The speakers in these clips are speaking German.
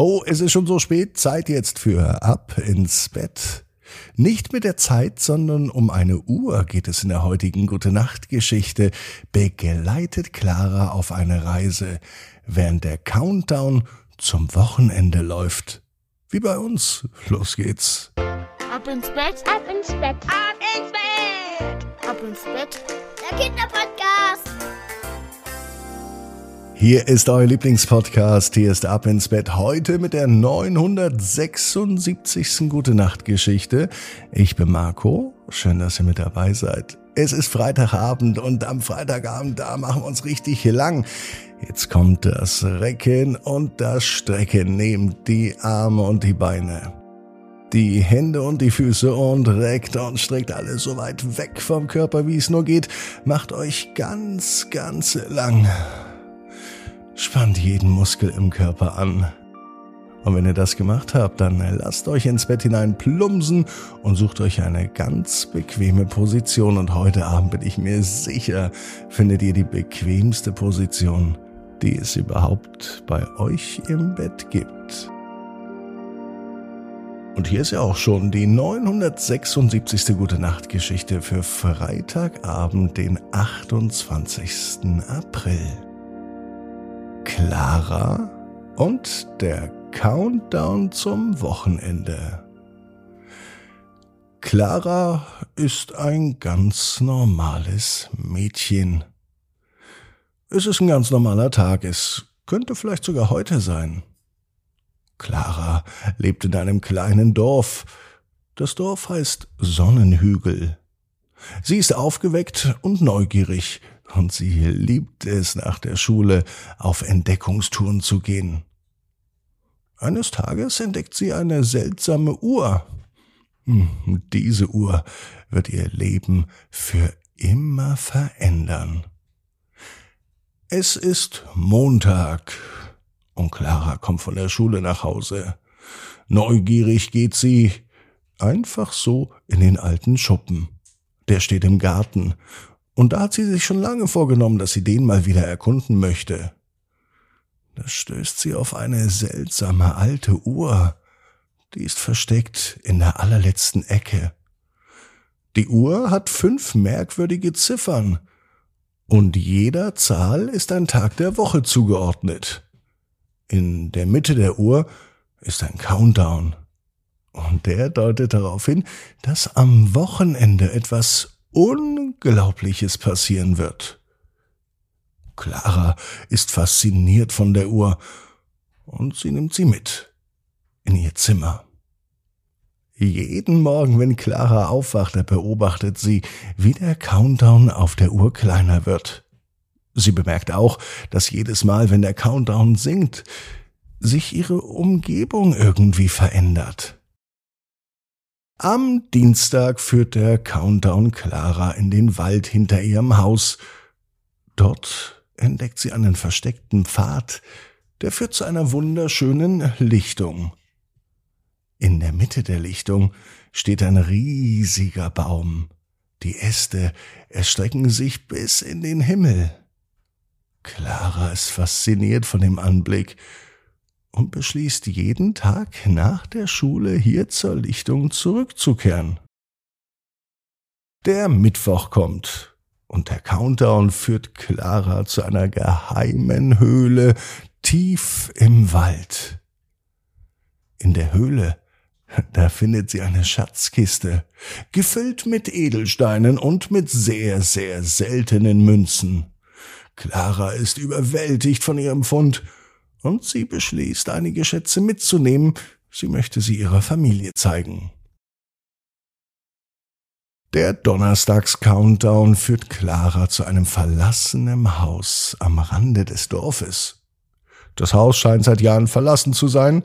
Oh, es ist schon so spät, Zeit jetzt für Ab ins Bett. Nicht mit der Zeit, sondern um eine Uhr geht es in der heutigen Gute Nacht Geschichte. Begleitet Clara auf eine Reise, während der Countdown zum Wochenende läuft. Wie bei uns. Los geht's. Ab ins Bett, Ab ins Bett. ab ins Bett, ab ins Bett. Der Kinderpodcast. Hier ist euer Lieblingspodcast. Hier ist Ab ins Bett. Heute mit der 976. Gute Nacht Geschichte. Ich bin Marco. Schön, dass ihr mit dabei seid. Es ist Freitagabend und am Freitagabend, da machen wir uns richtig lang. Jetzt kommt das Recken und das Strecken. Nehmt die Arme und die Beine. Die Hände und die Füße und reckt und streckt alles so weit weg vom Körper, wie es nur geht. Macht euch ganz, ganz lang. Spannt jeden Muskel im Körper an. Und wenn ihr das gemacht habt, dann lasst euch ins Bett hinein plumpsen und sucht euch eine ganz bequeme Position. Und heute Abend bin ich mir sicher, findet ihr die bequemste Position, die es überhaupt bei euch im Bett gibt. Und hier ist ja auch schon die 976. Gute Nacht Geschichte für Freitagabend, den 28. April. Clara und der Countdown zum Wochenende. Clara ist ein ganz normales Mädchen. Es ist ein ganz normaler Tag, es könnte vielleicht sogar heute sein. Clara lebt in einem kleinen Dorf. Das Dorf heißt Sonnenhügel. Sie ist aufgeweckt und neugierig, und sie liebt es nach der Schule auf Entdeckungstouren zu gehen. Eines Tages entdeckt sie eine seltsame Uhr. Hm, Diese Uhr wird ihr Leben für immer verändern. Es ist Montag und Clara kommt von der Schule nach Hause. Neugierig geht sie einfach so in den alten Schuppen. Der steht im Garten und da hat sie sich schon lange vorgenommen, dass sie den mal wieder erkunden möchte. Da stößt sie auf eine seltsame alte Uhr. Die ist versteckt in der allerletzten Ecke. Die Uhr hat fünf merkwürdige Ziffern, und jeder Zahl ist ein Tag der Woche zugeordnet. In der Mitte der Uhr ist ein Countdown, und der deutet darauf hin, dass am Wochenende etwas Unglaubliches passieren wird. Clara ist fasziniert von der Uhr und sie nimmt sie mit in ihr Zimmer. Jeden Morgen, wenn Clara aufwacht, beobachtet sie, wie der Countdown auf der Uhr kleiner wird. Sie bemerkt auch, dass jedes Mal, wenn der Countdown singt, sich ihre Umgebung irgendwie verändert. Am Dienstag führt der Countdown Clara in den Wald hinter ihrem Haus. Dort entdeckt sie einen versteckten Pfad, der führt zu einer wunderschönen Lichtung. In der Mitte der Lichtung steht ein riesiger Baum. Die Äste erstrecken sich bis in den Himmel. Clara ist fasziniert von dem Anblick und beschließt jeden Tag nach der Schule hier zur Lichtung zurückzukehren. Der Mittwoch kommt und der Countdown führt Clara zu einer geheimen Höhle tief im Wald. In der Höhle, da findet sie eine Schatzkiste, gefüllt mit Edelsteinen und mit sehr, sehr seltenen Münzen. Clara ist überwältigt von ihrem Fund und sie beschließt, einige Schätze mitzunehmen, sie möchte sie ihrer Familie zeigen. Der Donnerstags-Countdown führt Clara zu einem verlassenen Haus am Rande des Dorfes. Das Haus scheint seit Jahren verlassen zu sein,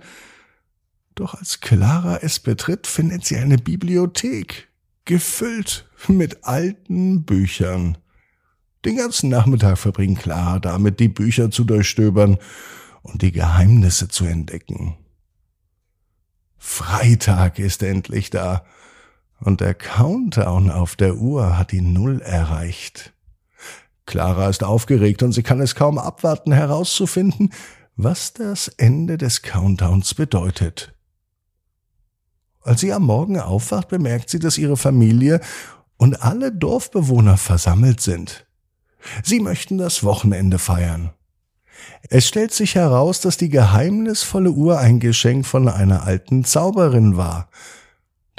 doch als Clara es betritt, findet sie eine Bibliothek, gefüllt mit alten Büchern. Den ganzen Nachmittag verbringt Clara damit, die Bücher zu durchstöbern und die Geheimnisse zu entdecken. Freitag ist endlich da und der Countdown auf der Uhr hat die Null erreicht. Clara ist aufgeregt und sie kann es kaum abwarten herauszufinden, was das Ende des Countdowns bedeutet. Als sie am Morgen aufwacht, bemerkt sie, dass ihre Familie und alle Dorfbewohner versammelt sind. Sie möchten das Wochenende feiern. Es stellt sich heraus, dass die geheimnisvolle Uhr ein Geschenk von einer alten Zauberin war.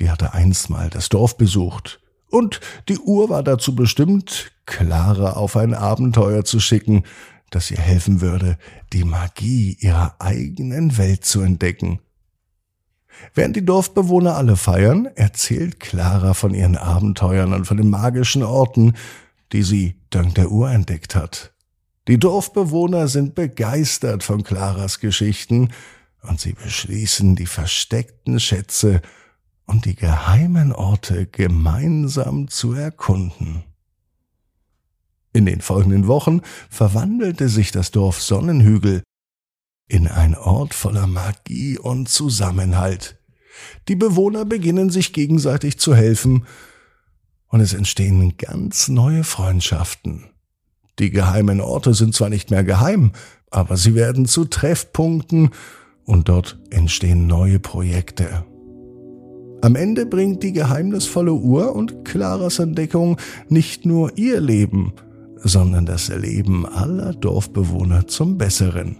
Die hatte einstmal das Dorf besucht. Und die Uhr war dazu bestimmt, Clara auf ein Abenteuer zu schicken, das ihr helfen würde, die Magie ihrer eigenen Welt zu entdecken. Während die Dorfbewohner alle feiern, erzählt Clara von ihren Abenteuern und von den magischen Orten, die sie dank der Uhr entdeckt hat. Die Dorfbewohner sind begeistert von Claras Geschichten und sie beschließen, die versteckten Schätze und die geheimen Orte gemeinsam zu erkunden. In den folgenden Wochen verwandelte sich das Dorf Sonnenhügel in ein Ort voller Magie und Zusammenhalt. Die Bewohner beginnen sich gegenseitig zu helfen, und es entstehen ganz neue Freundschaften. Die geheimen Orte sind zwar nicht mehr geheim, aber sie werden zu Treffpunkten und dort entstehen neue Projekte. Am Ende bringt die geheimnisvolle Uhr und Claras Entdeckung nicht nur ihr Leben, sondern das Leben aller Dorfbewohner zum Besseren.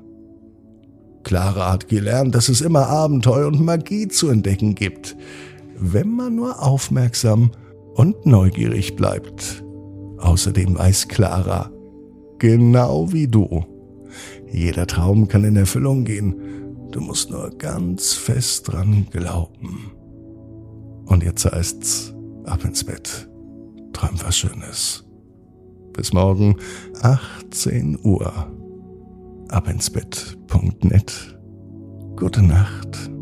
Clara hat gelernt, dass es immer Abenteuer und Magie zu entdecken gibt, wenn man nur aufmerksam und neugierig bleibt. Außerdem weiß Clara, genau wie du, jeder Traum kann in Erfüllung gehen, du musst nur ganz fest dran glauben. Und jetzt heißt's, ab ins Bett, träum was Schönes. Bis morgen, 18 Uhr. Abinsbett.net. Gute Nacht.